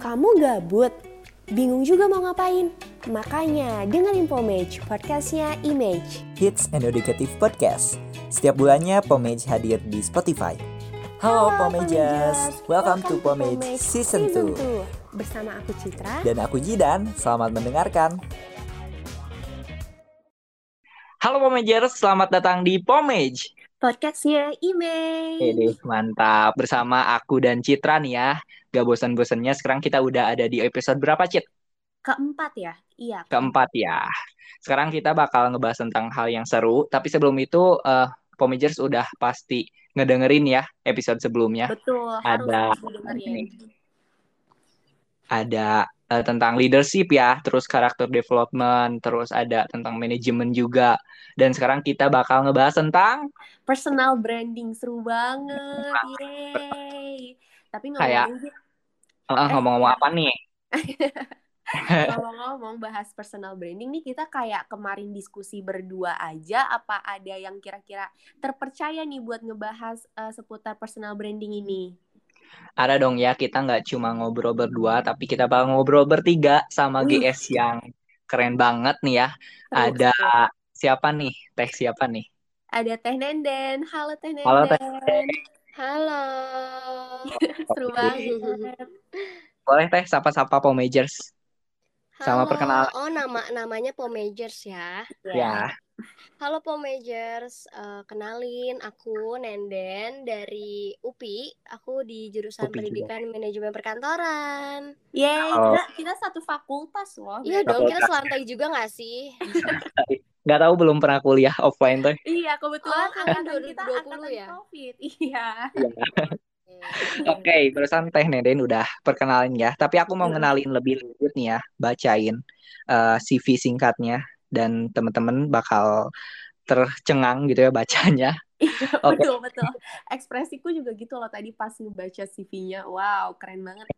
Kamu gabut? Bingung juga mau ngapain? Makanya dengerin Pomage, podcastnya Image. Hits and Educative Podcast. Setiap bulannya Pomage hadir di Spotify. Halo, Pomagers, welcome, to Pomage Season 2. Bersama aku Citra. Dan aku Jidan, selamat mendengarkan. Halo Pomagers, selamat datang di Pomage. Podcastnya Image. Ini mantap bersama aku dan Citra nih ya. Gak bosan-bosannya sekarang kita udah ada di episode berapa Cit? Keempat ya? Iya. Keempat ya. Sekarang kita bakal ngebahas tentang hal yang seru. Tapi sebelum itu, uh, Pomagers udah pasti ngedengerin ya episode sebelumnya. Betul. Ada harus ada uh, tentang leadership ya, terus karakter development, terus ada tentang manajemen juga. Dan sekarang kita bakal ngebahas tentang Personal branding seru banget. Yeay. Tapi Kayak- ngomongin uh, ngomong-ngomong apa nih? Ngomong-ngomong bahas personal branding nih kita kayak kemarin diskusi berdua aja apa ada yang kira-kira terpercaya nih buat ngebahas eh, seputar personal branding ini. Ada dong ya, kita nggak cuma ngobrol berdua, tapi kita bakal ngobrol bertiga sama Wih. GS yang keren banget nih ya. Seru, Ada siapa nih? Teh siapa nih? ada Teh Nenden. Halo Teh Nenden. Halo, Teh Halo. Seru banget. Boleh Teh sapa-sapa Pomagers. Sama perkenalan. Oh, nama namanya Pomagers ya. Ya, Halo Pomagers, Eh, kenalin aku Nenden dari UPI. Aku di jurusan UPI juga. Pendidikan Manajemen Perkantoran. Yeay, Oh. kita, kita satu fakultas loh. Iya dong, kita selantai juga nggak sih? nggak tahu belum pernah kuliah offline Teh. Iya, kebetulan Oh, kan angkatan kita 2020 angkatan ya? Covid. Iya. Oke, barusan Teh Neden udah perkenalin ya. Tapi aku mau Hmm. ngenalin lebih lanjut nih ya, bacain eh, CV singkatnya dan teman-teman bakal tercengang gitu ya bacanya. Oke. Betul, betul. Ekspresiku juga gitu loh tadi pas ngebaca CV-nya. Wow, keren banget.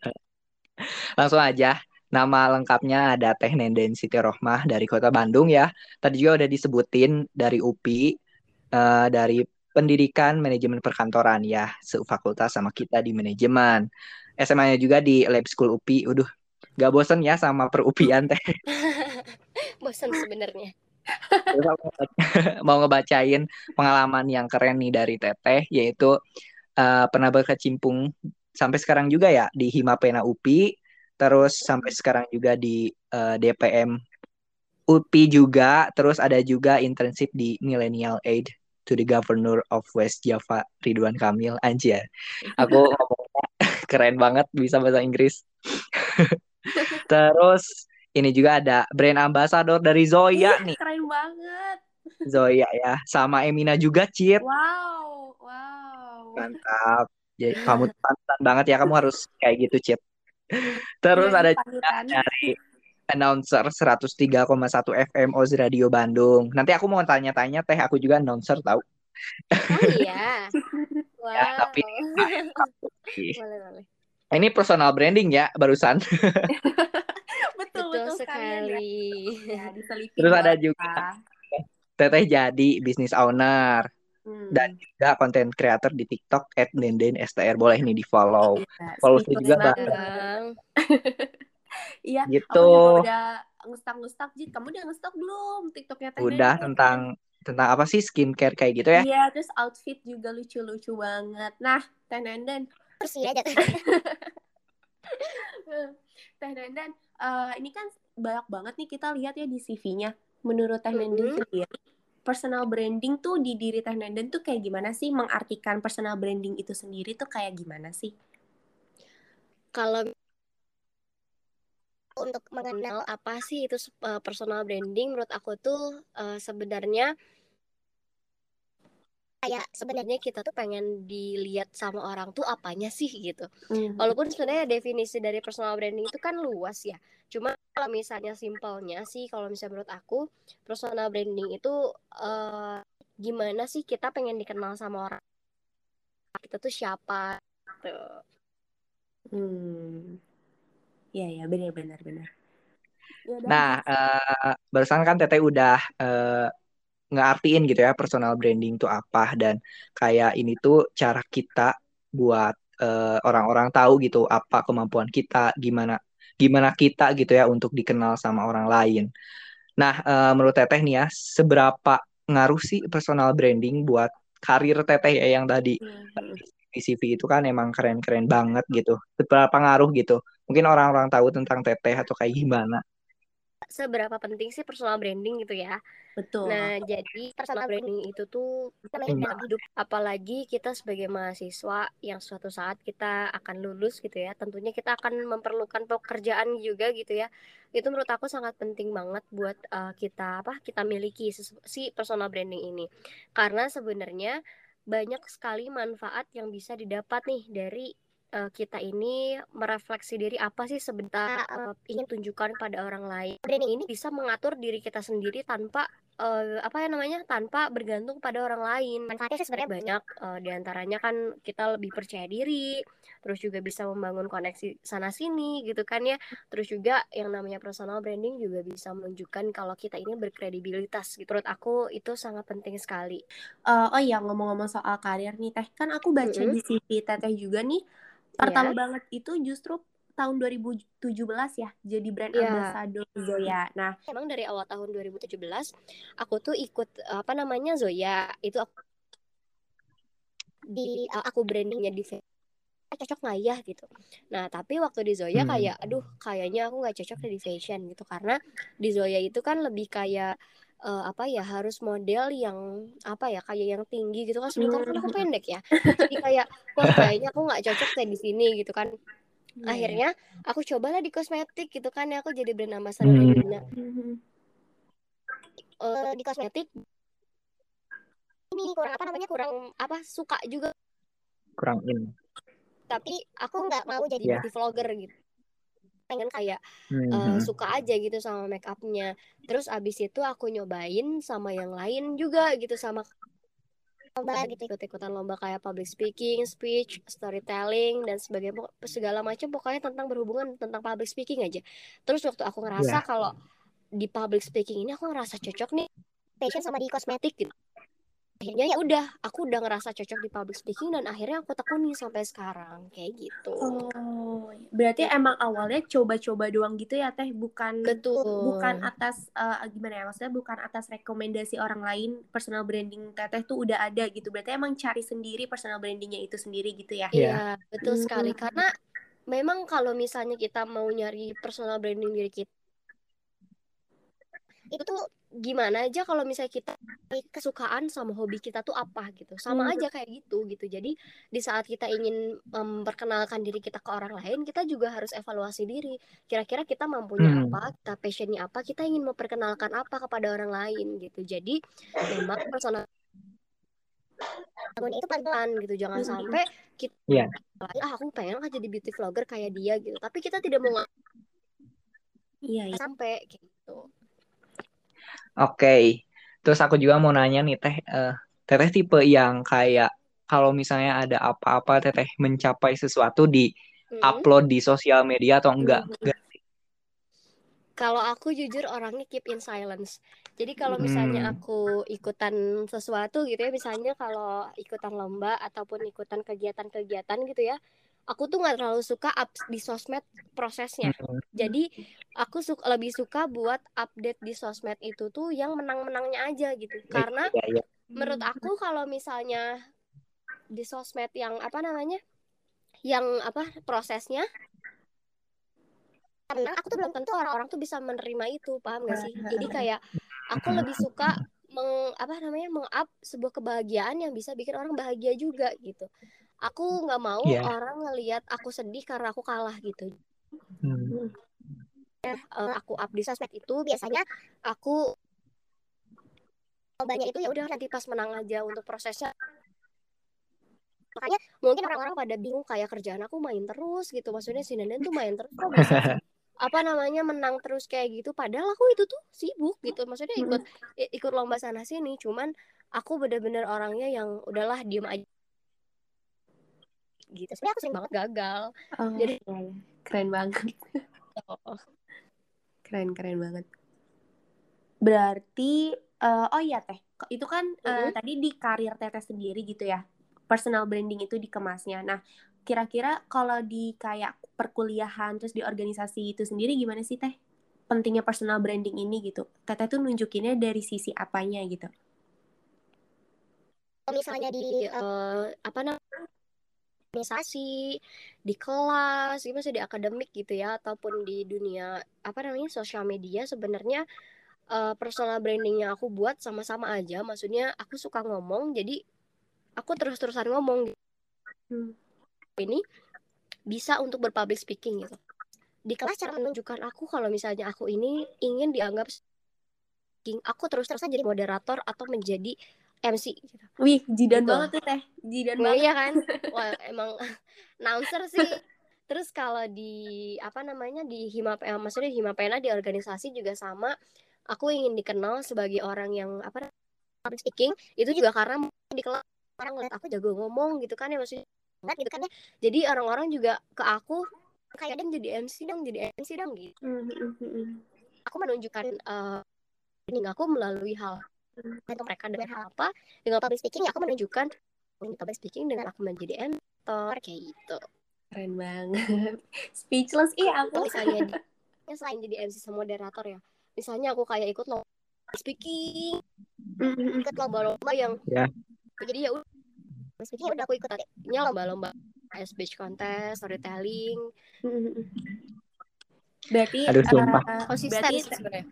Langsung aja. Nama lengkapnya ada Teh Nenden Siti Rohmah dari Kota Bandung ya. Tadi juga udah disebutin dari UPI, eh, dari Pendidikan Manajemen Perkantoran ya, sefakultas sama kita di manajemen. SMA-nya juga di Lab School UPI. Udah, gak bosen ya sama perupian Teh. Bosan sebenarnya. Mau ngebacain pengalaman yang keren nih dari Teteh, yaitu eh, pernah berkecimpung sampai sekarang juga ya di Himapena UPI, terus sampai sekarang juga di eh, DPM UPI juga, terus ada juga internship di Millennial Aid to the Governor of West Java Ridwan Kamil anjir. Aku ngomongnya keren banget bisa bahasa Inggris. terus ini juga ada brand ambassador dari Zoya Ih, nih. keren banget. Zoya ya, sama Emina juga, Cit. Wow, wow. Mantap. Jadi kamu panutan banget ya, kamu harus kayak gitu, Cit. Terus Iya, ada juga dari announcer 103,1 FM Oz Radio Bandung. Nanti aku mau tanya-tanya, Teh, aku juga announcer tahu. Oh iya. Wow. Ya, tapi boleh boleh. ini personal branding ya, barusan. betul, Betul betul sekali. sekali. Ya, diselipin Terus ada juga. Teteh jadi business owner Hmm. dan juga content creator di TikTok @nenden_str boleh nih di follow. Ya, follow juga, Bang. Iya, Gitu. aku juga udah ngestak-ngestak, Jit. Kamu udah ngestak belum TikToknya Teh Udah Nenden? tentang tentang apa sih skincare kayak gitu ya? Iya, terus outfit juga lucu-lucu banget. Nah, Teh Nenden, Terus ya jatuh. Teh Nenden, eh, ini kan banyak banget nih kita lihat ya di CV-nya. Menurut Teh Nenden Mhm. sendiri, personal branding tuh di diri Teh Nenden tuh kayak gimana sih? Mengartikan personal branding itu sendiri tuh kayak gimana sih? Kalau untuk mengenal apa sih itu uh, personal branding menurut aku tuh uh, sebenarnya kayak sebenarnya kita tuh pengen dilihat sama orang tuh apanya sih gitu. Hmm. Walaupun sebenarnya definisi dari personal branding itu kan luas ya. Cuma kalau misalnya simpelnya sih kalau misalnya menurut aku personal branding itu uh, gimana sih kita pengen dikenal sama orang kita tuh siapa gitu. Hmm. Iya, ya, benar-benar benar. Ya udah, Nah, eh, barusan kan Teteh udah eh, ngeartiin gitu ya personal branding itu apa dan kayak ini tuh cara kita buat uh, orang-orang tahu gitu apa kemampuan kita, gimana gimana kita gitu ya untuk dikenal sama orang lain. Nah, uh, menurut Teteh nih ya, seberapa ngaruh sih personal branding buat karir Teteh ya yang tadi hmm. CV itu kan emang keren-keren banget gitu. Seberapa ngaruh gitu? Mungkin orang-orang tahu tentang Teteh atau kayak gimana? seberapa penting sih personal branding gitu ya. Betul. Nah, jadi personal branding itu tuh namanya dalam hidup apalagi kita sebagai mahasiswa yang suatu saat kita akan lulus gitu ya. Tentunya kita akan memerlukan pekerjaan juga gitu ya. Itu menurut aku sangat penting banget buat uh, kita apa? Kita miliki si personal branding ini. Karena sebenarnya banyak sekali manfaat yang bisa didapat nih dari uh, kita ini merefleksi diri apa sih sebentar uh, ingin tunjukkan pada orang lain. Branding ini bisa mengatur diri kita sendiri tanpa uh, apa ya namanya tanpa bergantung pada orang lain. Manfaatnya sih sebenarnya banyak. Uh, di antaranya kan kita lebih percaya diri, terus juga bisa membangun koneksi sana sini gitu kan ya. Terus juga yang namanya personal branding juga bisa menunjukkan kalau kita ini berkredibilitas. Gitu. Menurut aku itu sangat penting sekali. Uh, oh iya ngomong-ngomong soal karir nih Teh, kan aku baca mm -hmm. di CV Teteh juga nih pertama yeah. banget itu justru tahun 2017 ya jadi brand yeah. ambassador Zoya. Nah, emang dari awal tahun 2017 aku tuh ikut apa namanya Zoya. Itu aku di aku brandingnya di cocok nggak ya gitu. Nah tapi waktu di Zoya hmm. kayak aduh kayaknya aku nggak cocok di fashion gitu karena di Zoya itu kan lebih kayak uh, apa ya harus model yang apa ya kayak yang tinggi gitu kan sementara kan aku hmm. pendek ya jadi kayak wah kayaknya aku nggak cocok kayak di sini gitu kan yeah. akhirnya aku cobalah di kosmetik gitu kan ya aku jadi brand ambassador hmm. Dina uh, di kosmetik ini kurang apa namanya kurang apa suka juga kurang in tapi aku nggak mau jadi yeah. beauty vlogger gitu pengen kayak hmm. uh, suka aja gitu sama make upnya terus abis itu aku nyobain sama yang lain juga gitu sama lomba gitu ikut-ikutan lomba kayak public speaking, speech, storytelling dan sebagainya segala macam pokoknya tentang berhubungan tentang public speaking aja. Terus waktu aku ngerasa yeah. kalau di public speaking ini aku ngerasa cocok nih passion sama di kosmetik gitu akhirnya ya udah aku udah ngerasa cocok di public speaking dan akhirnya aku tekuni sampai sekarang kayak gitu. Oh berarti emang awalnya coba-coba doang gitu ya teh? Bukan betul. bukan atas uh, gimana ya maksudnya bukan atas rekomendasi orang lain personal branding teteh tuh udah ada gitu. Berarti emang cari sendiri personal brandingnya itu sendiri gitu ya? Iya yeah. betul hmm. sekali karena memang kalau misalnya kita mau nyari personal branding diri kita itu tuh gimana aja kalau misalnya kita kesukaan sama hobi kita tuh apa gitu sama hmm. aja kayak gitu gitu jadi di saat kita ingin memperkenalkan diri kita ke orang lain kita juga harus evaluasi diri kira-kira kita mampunya hmm. apa kita passionnya apa kita ingin memperkenalkan apa kepada orang lain gitu jadi memang personal itu pelan gitu jangan hmm. sampai kita yeah. ah aku pengen lah jadi beauty vlogger kayak dia gitu tapi kita tidak mau iya, iya. sampai gitu Oke, terus aku juga mau nanya nih Teh, uh, Teteh tipe yang kayak kalau misalnya ada apa-apa Teteh mencapai sesuatu di hmm. upload di sosial media atau enggak? Hmm. Kalau aku jujur orangnya keep in silence. Jadi kalau misalnya hmm. aku ikutan sesuatu gitu ya, misalnya kalau ikutan lomba ataupun ikutan kegiatan-kegiatan gitu ya, aku tuh nggak terlalu suka up di sosmed prosesnya. Hmm. Jadi aku suka lebih suka buat update di sosmed itu tuh yang menang-menangnya aja gitu. Iya, Karena ya, ya. menurut aku kalau misalnya di sosmed yang apa namanya? yang apa prosesnya karena aku tuh belum tentu orang-orang tuh bisa menerima itu, paham gak sih? Jadi kayak aku lebih suka meng apa namanya meng-up sebuah kebahagiaan yang bisa bikin orang bahagia juga gitu aku nggak mau yeah. orang ngelihat aku sedih karena aku kalah gitu. Hmm. uh, aku up di sosmed itu biasanya aku banyak itu ya udah nanti pas menang aja untuk prosesnya. Makanya mungkin orang-orang pada bingung kayak kerjaan aku main terus gitu. Maksudnya si Nenden tuh main terus kok bisa apa namanya menang terus kayak gitu? Padahal aku itu tuh sibuk gitu. Maksudnya ikut ikut lomba sana sini. Cuman aku bener-bener orangnya yang udahlah diem aja gitu. Sebenarnya aku sering banget gagal. Oh, jadi iya, iya. keren banget. Oh. keren keren banget. Berarti uh, oh iya teh. Itu kan uh, mm -hmm. tadi di karir teteh sendiri gitu ya. Personal branding itu dikemasnya nah kira-kira kalau di kayak perkuliahan terus di organisasi itu sendiri gimana sih teh? Pentingnya personal branding ini gitu. Teteh tuh nunjukinnya dari sisi apanya gitu? Misalnya di uh, apa namanya organisasi di kelas gitu di akademik gitu ya ataupun di dunia apa namanya sosial media sebenarnya uh, personal branding yang aku buat sama-sama aja maksudnya aku suka ngomong jadi aku terus-terusan ngomong gitu. hmm. ini bisa untuk berpublic speaking gitu di kelas cara menunjukkan aku kalau misalnya aku ini ingin dianggap aku terus-terusan jadi moderator atau menjadi MC gitu. Wih, jidan gitu. banget tuh teh. Jidan Wih, banget. Iya kan? Wah, emang announcer sih. Terus kalau di apa namanya di Hima eh, maksudnya di Himapena di organisasi juga sama. Aku ingin dikenal sebagai orang yang apa public speaking itu juga karena di kelas orang ngeliat aku jago ngomong gitu kan ya maksudnya gitu kan ya jadi orang-orang juga ke aku kayak dong jadi MC dong jadi MC dong gitu mm-hmm. aku menunjukkan uh, ini aku melalui hal itu mereka dengan hal apa? Dengan public speaking aku menunjukkan public speaking dengan aku menjadi mentor kayak gitu. Keren banget. Speechless. Iya aku. Misalnya di, ya selain jadi MC sama moderator ya. Misalnya aku kayak ikut lo speaking mm-hmm. ikut lomba-lomba yang yeah. jadi ya udah speaking ya udah aku ikut akhirnya lomba-lomba speech contest storytelling. Berarti Aduh, uh, konsisten berarti, sebenarnya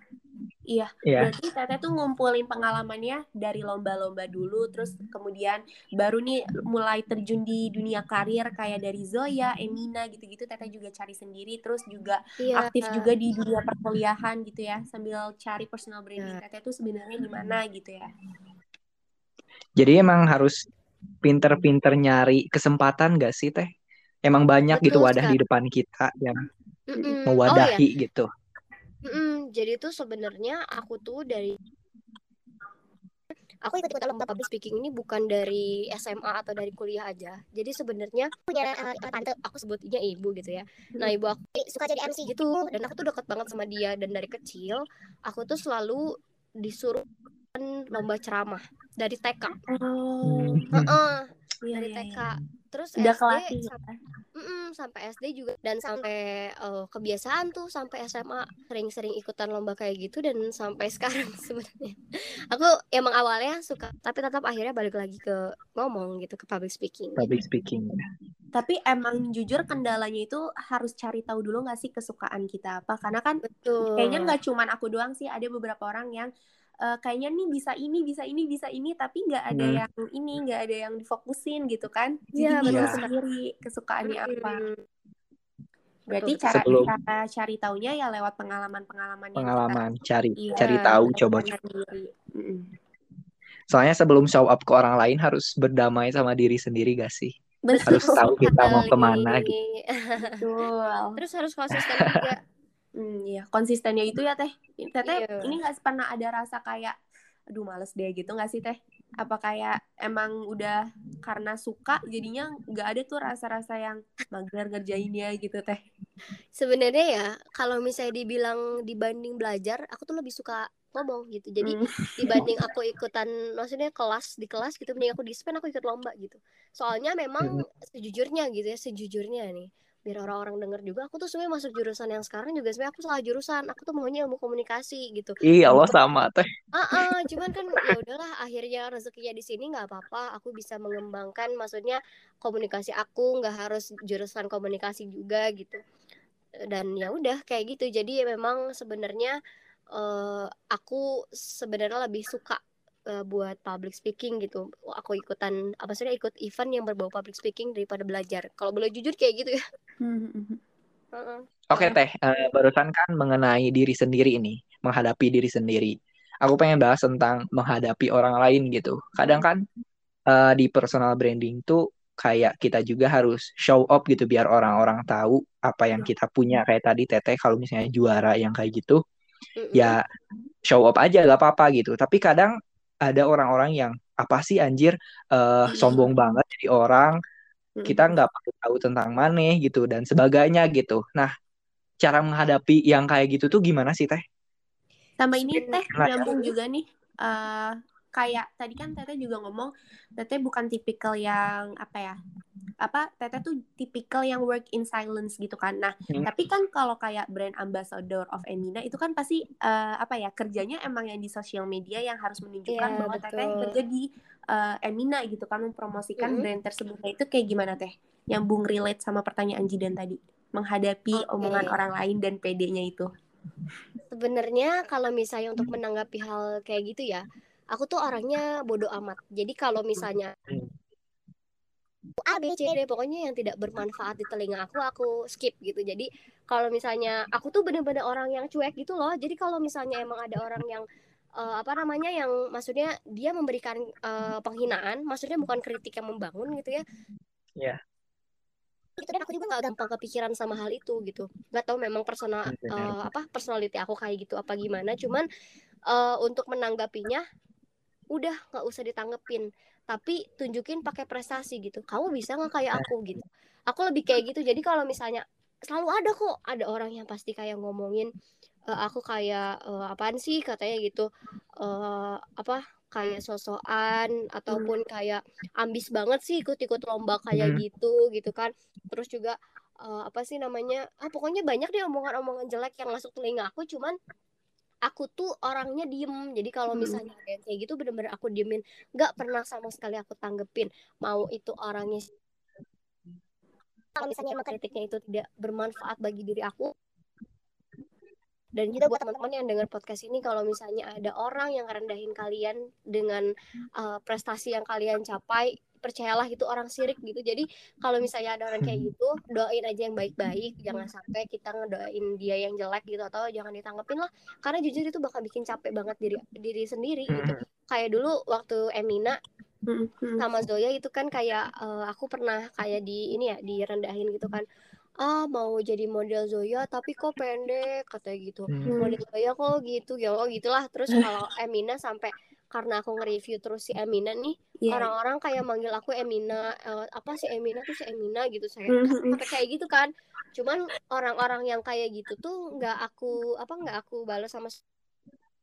Iya, yeah. berarti Teteh tuh ngumpulin pengalamannya dari lomba-lomba dulu, terus kemudian baru nih mulai terjun di dunia karir kayak dari Zoya, Emina gitu-gitu. Teteh juga cari sendiri, terus juga yeah. aktif juga di dunia perkuliahan gitu ya, sambil cari personal branding. Yeah. Teteh tuh sebenarnya gimana gitu ya? Jadi emang harus pinter-pinter nyari kesempatan gak sih Teh? Emang banyak gitu Betul, gitu wadah kan? di depan kita yang mm -mm. mewadahi oh, iya. gitu. Jadi tuh sebenarnya aku tuh dari aku ikut ikut lomba public speaking ini bukan dari SMA atau dari kuliah aja. Jadi sebenarnya punya uh, tante aku sebutnya ibu gitu ya. Nah ibu aku suka jadi MC gitu dan aku tuh deket banget sama dia dan dari kecil aku tuh selalu disuruh lomba ceramah dari TK. Oh. Uh -uh, dari TK. Iya, iya. Terus udah SD sampai, mm -mm, sampai SD juga. Dan sampai uh, kebiasaan tuh sampai SMA sering-sering ikutan lomba kayak gitu dan sampai sekarang sebenarnya. Aku emang awalnya suka tapi tetap akhirnya balik lagi ke ngomong gitu ke public speaking. Public speaking tapi emang jujur kendalanya itu harus cari tahu dulu nggak sih kesukaan kita apa? Karena kan Betul. kayaknya nggak cuman aku doang sih ada beberapa orang yang uh, kayaknya nih bisa ini bisa ini bisa ini tapi nggak ada hmm. yang ini nggak ada yang difokusin gitu kan. Jadi ya, sendiri kesukaannya hmm. apa berarti cara Sebelum... cara cari taunya ya lewat pengalaman pengalaman pengalaman kita, cari iya, cari tahu coba. soalnya sebelum show up ke orang lain harus berdamai sama diri sendiri gak sih? Betul. harus tahu kita mau ke mana gitu. Betul. terus harus konsisten juga Hmm, iya, konsistennya itu ya teh. Teteh iya. ini nggak pernah ada rasa kayak, aduh males deh gitu nggak sih teh? Apa kayak emang udah karena suka jadinya nggak ada tuh rasa-rasa yang mager ngerjainnya gitu teh? Sebenarnya ya kalau misalnya dibilang dibanding belajar, aku tuh lebih suka ngomong gitu. Jadi hmm. dibanding aku ikutan, maksudnya kelas di kelas gitu, mending aku dispen aku ikut lomba gitu. Soalnya memang hmm. sejujurnya gitu ya, sejujurnya nih biar orang-orang denger juga aku tuh sebenarnya masuk jurusan yang sekarang juga sebenarnya aku salah jurusan aku tuh maunya ilmu komunikasi gitu. Iya Allah sama teh. Ah uh, cuman kan ya udahlah akhirnya rezekinya di sini nggak apa-apa aku bisa mengembangkan maksudnya komunikasi aku nggak harus jurusan komunikasi juga gitu. Dan ya udah kayak gitu. Jadi ya memang sebenarnya uh, aku sebenarnya lebih suka uh, buat public speaking gitu. Aku ikutan apa sih ikut event yang berbau public speaking daripada belajar. Kalau boleh jujur kayak gitu ya. Uh-uh. oke okay, teh. Uh, barusan kan mengenai diri sendiri ini menghadapi diri sendiri. Aku pengen bahas tentang menghadapi orang lain gitu. Kadang kan uh, di personal branding tuh kayak kita juga harus show up gitu biar orang-orang tahu apa yang kita punya. Kayak tadi teteh kalau misalnya juara yang kayak gitu ya show up aja gak apa-apa gitu. Tapi kadang ada orang-orang yang apa sih anjir? Uh, sombong banget jadi orang. Kita nggak perlu tahu tentang mana gitu dan sebagainya gitu. Nah cara menghadapi yang kayak gitu tuh gimana sih teh? Sama ini teh nyambung juga nih. Uh, kayak tadi kan teteh juga ngomong teteh bukan tipikal yang apa ya apa Teteh tuh tipikal yang work in silence gitu kan. Nah, hmm. tapi kan kalau kayak brand ambassador of Emina itu kan pasti uh, apa ya kerjanya emang yang di sosial media yang harus menunjukkan yeah, bahwa betul. Teteh kerja di uh, Emina gitu kan mempromosikan hmm. brand tersebut. Nah, itu kayak gimana Teh? Yang Bung relate sama pertanyaan Jidan tadi menghadapi okay. omongan orang lain dan PD-nya itu. Sebenarnya kalau misalnya untuk menanggapi hal kayak gitu ya, aku tuh orangnya bodoh amat. Jadi kalau misalnya hmm A B C D pokoknya yang tidak bermanfaat di telinga aku aku skip gitu. Jadi kalau misalnya aku tuh bener-bener orang yang cuek gitu loh. Jadi kalau misalnya emang ada orang yang uh, apa namanya yang maksudnya dia memberikan uh, penghinaan maksudnya bukan kritik yang membangun gitu ya. Iya. Yeah. itu dan aku juga nggak gampang kepikiran sama hal itu gitu. Nggak tahu memang personal uh, apa personality aku kayak gitu apa gimana. Cuman uh, untuk menanggapinya udah nggak usah ditanggepin tapi tunjukin pakai prestasi gitu. Kamu bisa nggak kayak aku? gitu. Aku lebih kayak gitu. Jadi kalau misalnya selalu ada kok ada orang yang pasti kayak ngomongin e, aku kayak e, apaan sih? katanya gitu. E, apa kayak sosokan ataupun kayak ambis banget sih ikut-ikut lomba kayak hmm. gitu gitu kan. Terus juga uh, apa sih namanya ah pokoknya banyak deh omongan-omongan jelek yang masuk telinga aku. Cuman aku tuh orangnya diem. Jadi kalau hmm. misalnya ada yang kayak gitu bener-bener aku diemin. Nggak pernah sama sekali aku tanggepin mau itu orangnya kalau misalnya emang kritiknya itu tidak bermanfaat bagi diri aku. Dan juga buat teman-teman yang dengar podcast ini kalau misalnya ada orang yang rendahin kalian dengan uh, prestasi yang kalian capai percayalah itu orang sirik gitu. Jadi kalau misalnya ada orang kayak gitu doain aja yang baik-baik. Jangan sampai kita ngedoain dia yang jelek gitu atau jangan ditanggepin lah. Karena jujur itu bakal bikin capek banget diri diri sendiri gitu. Kayak dulu waktu Emina hmm, sama Zoya itu kan kayak uh, aku pernah kayak di ini ya direndahin gitu kan. Ah mau jadi model Zoya tapi kok pendek katanya gitu. Hmm. model Zoya kok gitu ya oh gitulah. Terus kalau Emina sampai karena aku nge-review terus si Emina nih yeah. orang-orang kayak manggil aku Emina uh, apa sih Emina tuh si Emina gitu saya mm-hmm. sampai kayak gitu kan cuman orang-orang yang kayak gitu tuh nggak aku apa nggak aku balas sama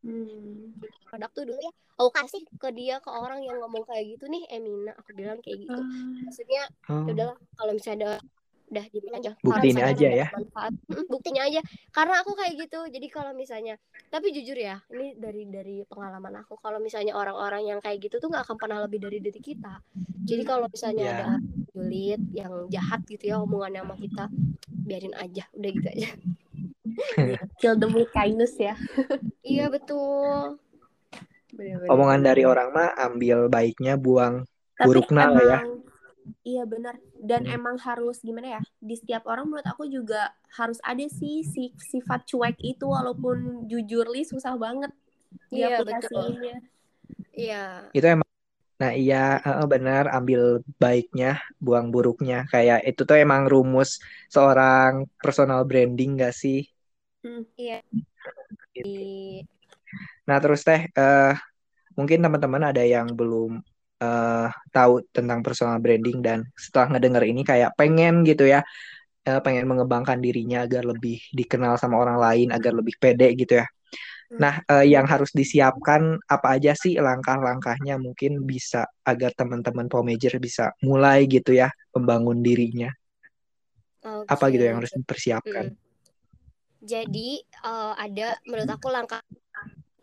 hmm. produk tuh dulu ya aku kasih ke dia ke orang yang ngomong kayak gitu nih Emina aku bilang kayak gitu uh. maksudnya uh. udahlah kalau misalnya ada udah dimin aja. Buktinya aja ya. manfaat buktinya aja. Karena aku kayak gitu jadi kalau misalnya tapi jujur ya ini dari dari pengalaman aku. Kalau misalnya orang-orang yang kayak gitu tuh nggak akan pernah lebih dari diri kita. Jadi kalau misalnya yeah. ada julid yang jahat gitu ya omongannya sama kita biarin aja udah gitu aja. Kill them with kindness ya. Iya betul. Bener -bener. omongan dari orang mah ambil baiknya buang buruknya lah ya Iya benar. Dan hmm. emang harus gimana ya? Di setiap orang menurut aku juga harus ada sih si sifat cuek itu walaupun jujur li susah banget iya, betul. Iya. Itu emang Nah iya uh, benar ambil baiknya buang buruknya kayak itu tuh emang rumus seorang personal branding gak sih? Hmm, iya. Gitu. Nah terus teh uh, mungkin teman-teman ada yang belum uh, tahu tentang personal branding dan setelah ngedenger ini kayak pengen gitu ya uh, pengen mengembangkan dirinya agar lebih dikenal sama orang lain agar lebih pede gitu ya. Hmm. Nah, uh, yang harus disiapkan apa aja sih langkah-langkahnya mungkin bisa agar teman-teman Pomager bisa mulai gitu ya membangun dirinya. Okay. Apa gitu yang harus dipersiapkan? Hmm. Jadi uh, ada menurut aku langkah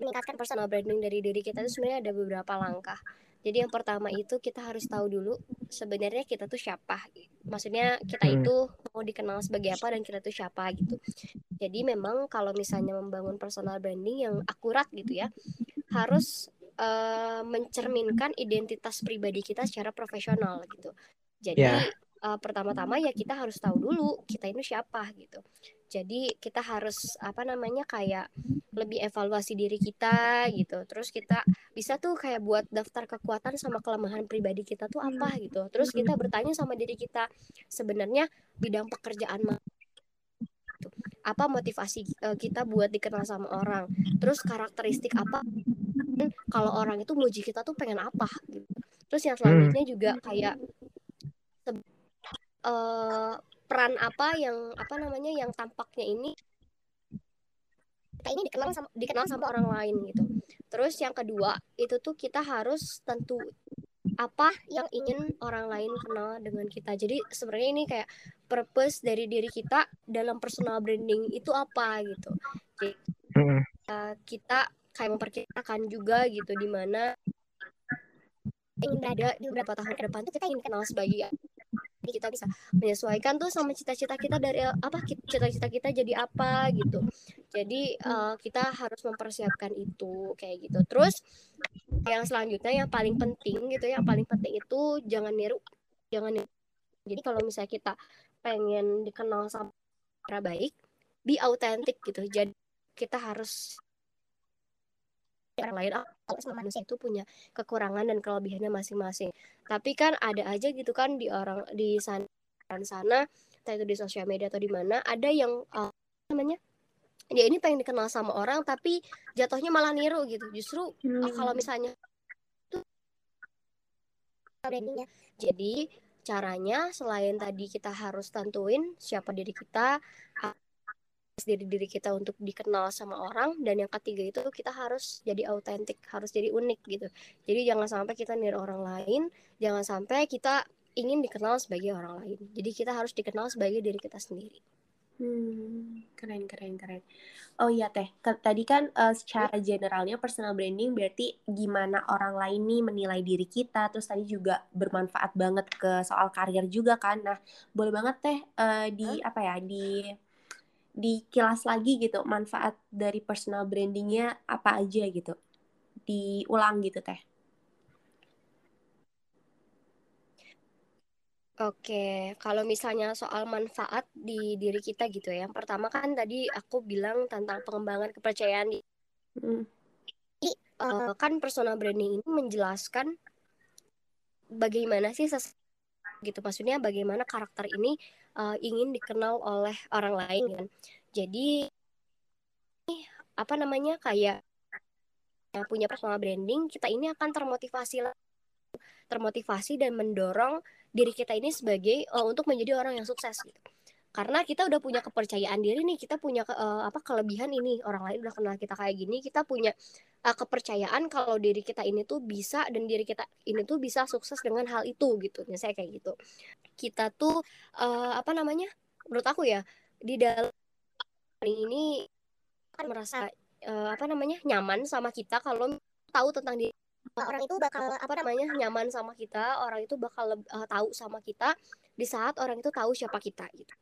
meningkatkan personal branding dari diri kita itu sebenarnya ada beberapa langkah. Jadi yang pertama itu kita harus tahu dulu sebenarnya kita tuh siapa. Maksudnya kita hmm. itu mau dikenal sebagai apa dan kita tuh siapa gitu. Jadi memang kalau misalnya membangun personal branding yang akurat gitu ya, harus uh, mencerminkan identitas pribadi kita secara profesional gitu. Jadi yeah. Uh, pertama-tama ya kita harus tahu dulu kita ini siapa gitu. Jadi kita harus apa namanya kayak lebih evaluasi diri kita gitu. Terus kita bisa tuh kayak buat daftar kekuatan sama kelemahan pribadi kita tuh apa gitu. Terus kita bertanya sama diri kita sebenarnya bidang pekerjaan gitu. apa motivasi uh, kita buat dikenal sama orang? Terus karakteristik apa? Kalau orang itu muji kita tuh pengen apa gitu. Terus yang selanjutnya juga kayak uh, peran apa yang apa namanya yang tampaknya ini kita ini dikenal sama dikenal sama orang lain gitu. Terus yang kedua itu tuh kita harus tentu apa yang ingin orang lain kenal dengan kita. Jadi sebenarnya ini kayak purpose dari diri kita dalam personal branding itu apa gitu. Jadi uh, kita kayak memperkirakan juga gitu di mana ingin berada di beberapa tahun ke depan tuh kita ingin kenal sebagai kita bisa menyesuaikan tuh sama cita-cita kita dari apa cita-cita kita jadi apa gitu. Jadi uh, kita harus mempersiapkan itu kayak gitu. Terus yang selanjutnya yang paling penting gitu ya, yang paling penting itu jangan niru jangan niru. Jadi kalau misalnya kita pengen dikenal sama cara baik be authentic gitu. Jadi kita harus orang lain oh, semua manusia itu punya kekurangan dan kelebihannya masing-masing tapi kan ada aja gitu kan di orang di sana sana entah itu di sosial media atau di mana ada yang uh, namanya dia ini pengen dikenal sama orang tapi jatuhnya malah niru gitu justru hmm. uh, kalau misalnya jadi caranya selain tadi kita harus tentuin siapa diri kita diri diri kita untuk dikenal sama orang dan yang ketiga itu kita harus jadi autentik harus jadi unik gitu. Jadi jangan sampai kita niru orang lain jangan sampai kita ingin dikenal sebagai orang lain. Jadi kita harus dikenal sebagai diri kita sendiri. Hmm keren keren keren. Oh iya teh. Tadi kan uh, secara generalnya personal branding berarti gimana orang lain nih menilai diri kita terus tadi juga bermanfaat banget ke soal karir juga kan. Nah boleh banget teh uh, di huh? apa ya di dikilas lagi gitu manfaat dari personal brandingnya apa aja gitu diulang gitu teh Oke, kalau misalnya soal manfaat di diri kita gitu ya. Yang pertama kan tadi aku bilang tentang pengembangan kepercayaan. Hmm. Jadi, uh, kan personal branding ini menjelaskan bagaimana sih ses gitu maksudnya bagaimana karakter ini uh, ingin dikenal oleh orang lain kan. Jadi apa namanya kayak punya personal branding kita ini akan termotivasi termotivasi dan mendorong diri kita ini sebagai uh, untuk menjadi orang yang sukses gitu. Karena kita udah punya kepercayaan diri nih kita punya uh, apa kelebihan ini. Orang lain udah kenal kita kayak gini kita punya uh, kepercayaan kalau diri kita ini tuh bisa dan diri kita ini tuh bisa sukses dengan hal itu gitu. Saya kayak gitu kita tuh uh, apa namanya menurut aku ya di dalam ini kan merasa uh, apa namanya nyaman sama kita kalau tahu tentang diri orang itu bakal apa namanya nyaman sama kita orang itu bakal uh, tahu sama kita di saat orang itu tahu siapa kita gitu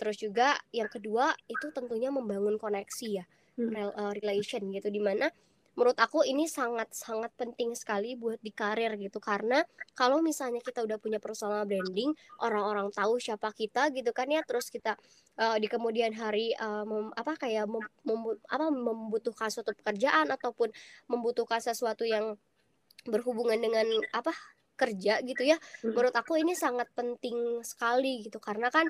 Terus juga yang kedua itu tentunya membangun koneksi ya, hmm. uh, relation gitu di mana menurut aku ini sangat sangat penting sekali buat di karir gitu karena kalau misalnya kita udah punya personal branding orang-orang tahu siapa kita gitu kan ya terus kita uh, di kemudian hari uh, mem, apa kayak mem, mem, apa membutuhkan suatu pekerjaan ataupun membutuhkan sesuatu yang berhubungan dengan apa kerja gitu ya hmm. menurut aku ini sangat penting sekali gitu karena kan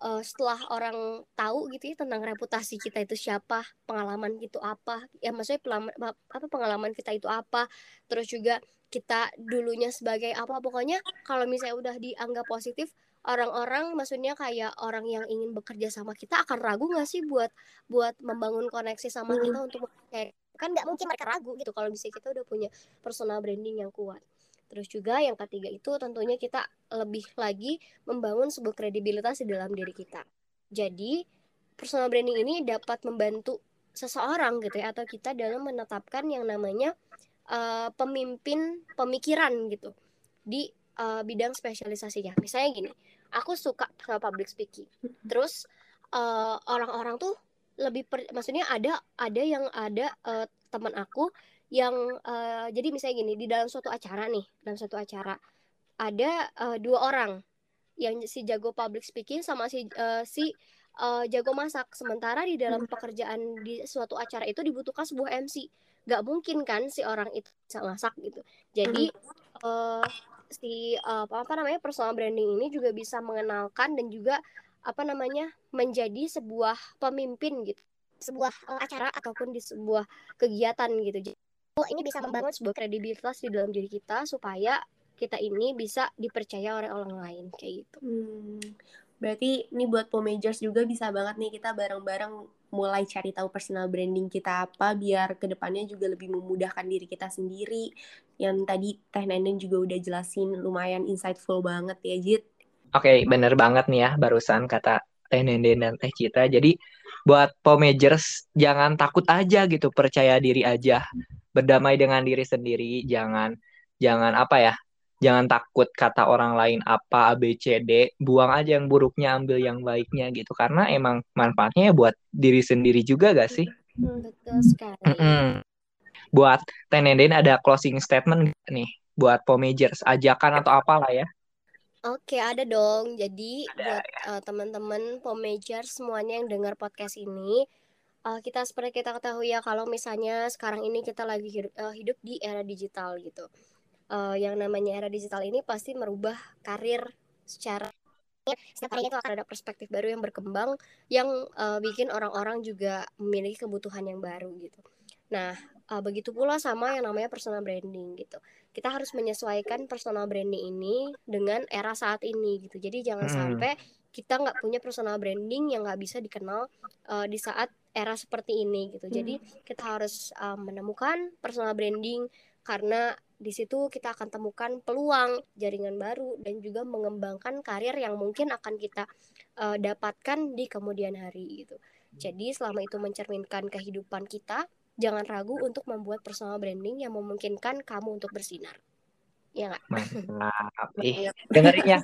uh, setelah orang tahu gitu ya tentang reputasi kita itu siapa, pengalaman itu apa, ya maksudnya pengalaman, apa pengalaman kita itu apa, terus juga kita dulunya sebagai apa, pokoknya kalau misalnya udah dianggap positif, orang-orang maksudnya kayak orang yang ingin bekerja sama kita akan ragu nggak sih buat buat membangun koneksi sama hmm. kita untuk kayak kan nggak mungkin mereka ragu gitu kalau misalnya kita udah punya personal branding yang kuat. Terus juga yang ketiga itu tentunya kita lebih lagi membangun sebuah kredibilitas di dalam diri kita. Jadi personal branding ini dapat membantu seseorang gitu ya atau kita dalam menetapkan yang namanya uh, pemimpin pemikiran gitu di uh, bidang spesialisasinya. Misalnya gini, aku suka sama public speaking. Terus orang eh, orang-orang tuh lebih per, maksudnya ada ada yang ada uh, teman aku yang uh, jadi misalnya gini di dalam suatu acara nih dalam suatu acara ada uh, dua orang. Yang si jago public speaking sama si uh, si uh, jago masak. Sementara di dalam hmm. pekerjaan di suatu acara itu dibutuhkan sebuah MC nggak mungkin kan si orang itu bisa masak gitu. Jadi uh, si uh, apa namanya personal branding ini juga bisa mengenalkan dan juga apa namanya menjadi sebuah pemimpin gitu. Sebuah uh, acara ataupun di sebuah kegiatan gitu ini bisa membangun sebuah kredibilitas di dalam diri kita supaya kita ini bisa dipercaya oleh orang lain kayak gitu. Hmm. Berarti ini buat pomagers juga bisa banget nih kita bareng-bareng mulai cari tahu personal branding kita apa biar ke depannya juga lebih memudahkan diri kita sendiri. Yang tadi Teh Nenden juga udah jelasin lumayan insightful banget ya Jit. Oke, okay, bener banget nih ya barusan kata Teh Nenden dan Teh Cita. Jadi buat pomagers jangan takut aja gitu, percaya diri aja. Berdamai dengan diri sendiri, jangan jangan apa ya? Jangan takut kata orang lain apa ABCD, buang aja yang buruknya, ambil yang baiknya gitu. Karena emang manfaatnya ya buat diri sendiri juga gak sih? Betul sekali. Mm -mm. Buat Teh Nenden ada closing statement nih buat pomagers, ajakan atau apalah ya? Oke, ada dong. Jadi ada, buat ya. uh, teman-teman pomager semuanya yang dengar podcast ini, uh, kita seperti kita ketahui ya kalau misalnya sekarang ini kita lagi hidup, uh, hidup di era digital gitu. Uh, yang namanya era digital ini pasti merubah karir secara setiap hari itu akan ada perspektif baru yang berkembang yang uh, bikin orang-orang juga memiliki kebutuhan yang baru gitu. Nah, uh, begitu pula sama yang namanya personal branding gitu kita harus menyesuaikan personal branding ini dengan era saat ini gitu jadi jangan hmm. sampai kita nggak punya personal branding yang nggak bisa dikenal uh, di saat era seperti ini gitu hmm. jadi kita harus uh, menemukan personal branding karena di situ kita akan temukan peluang jaringan baru dan juga mengembangkan karir yang mungkin akan kita uh, dapatkan di kemudian hari gitu. Jadi selama itu mencerminkan kehidupan kita, jangan ragu untuk membuat personal branding yang memungkinkan kamu untuk bersinar. Ya nggak? Mantap. Ih, dengerin ya.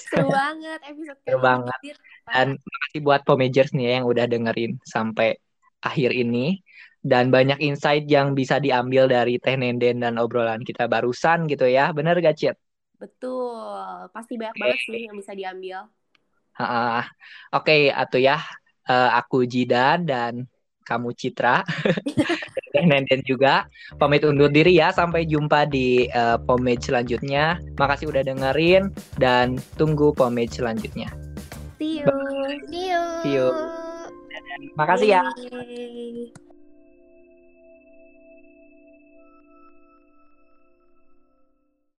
Seru banget episode Seru banget. Dan makasih buat pomagers nih ya yang udah dengerin sampai akhir ini dan banyak insight yang bisa diambil dari Teh Nenden dan obrolan kita barusan gitu ya. Bener gak, Cit? Betul. Pasti banyak okay. banget sih yang bisa diambil. Oke, okay, atuh ya. Uh, aku Jidan dan kamu Citra dan Nenden juga. Pamit undur diri ya. Sampai jumpa di uh, pomade selanjutnya. Makasih udah dengerin dan tunggu pomade selanjutnya. See you. See you. See you. Makasih ya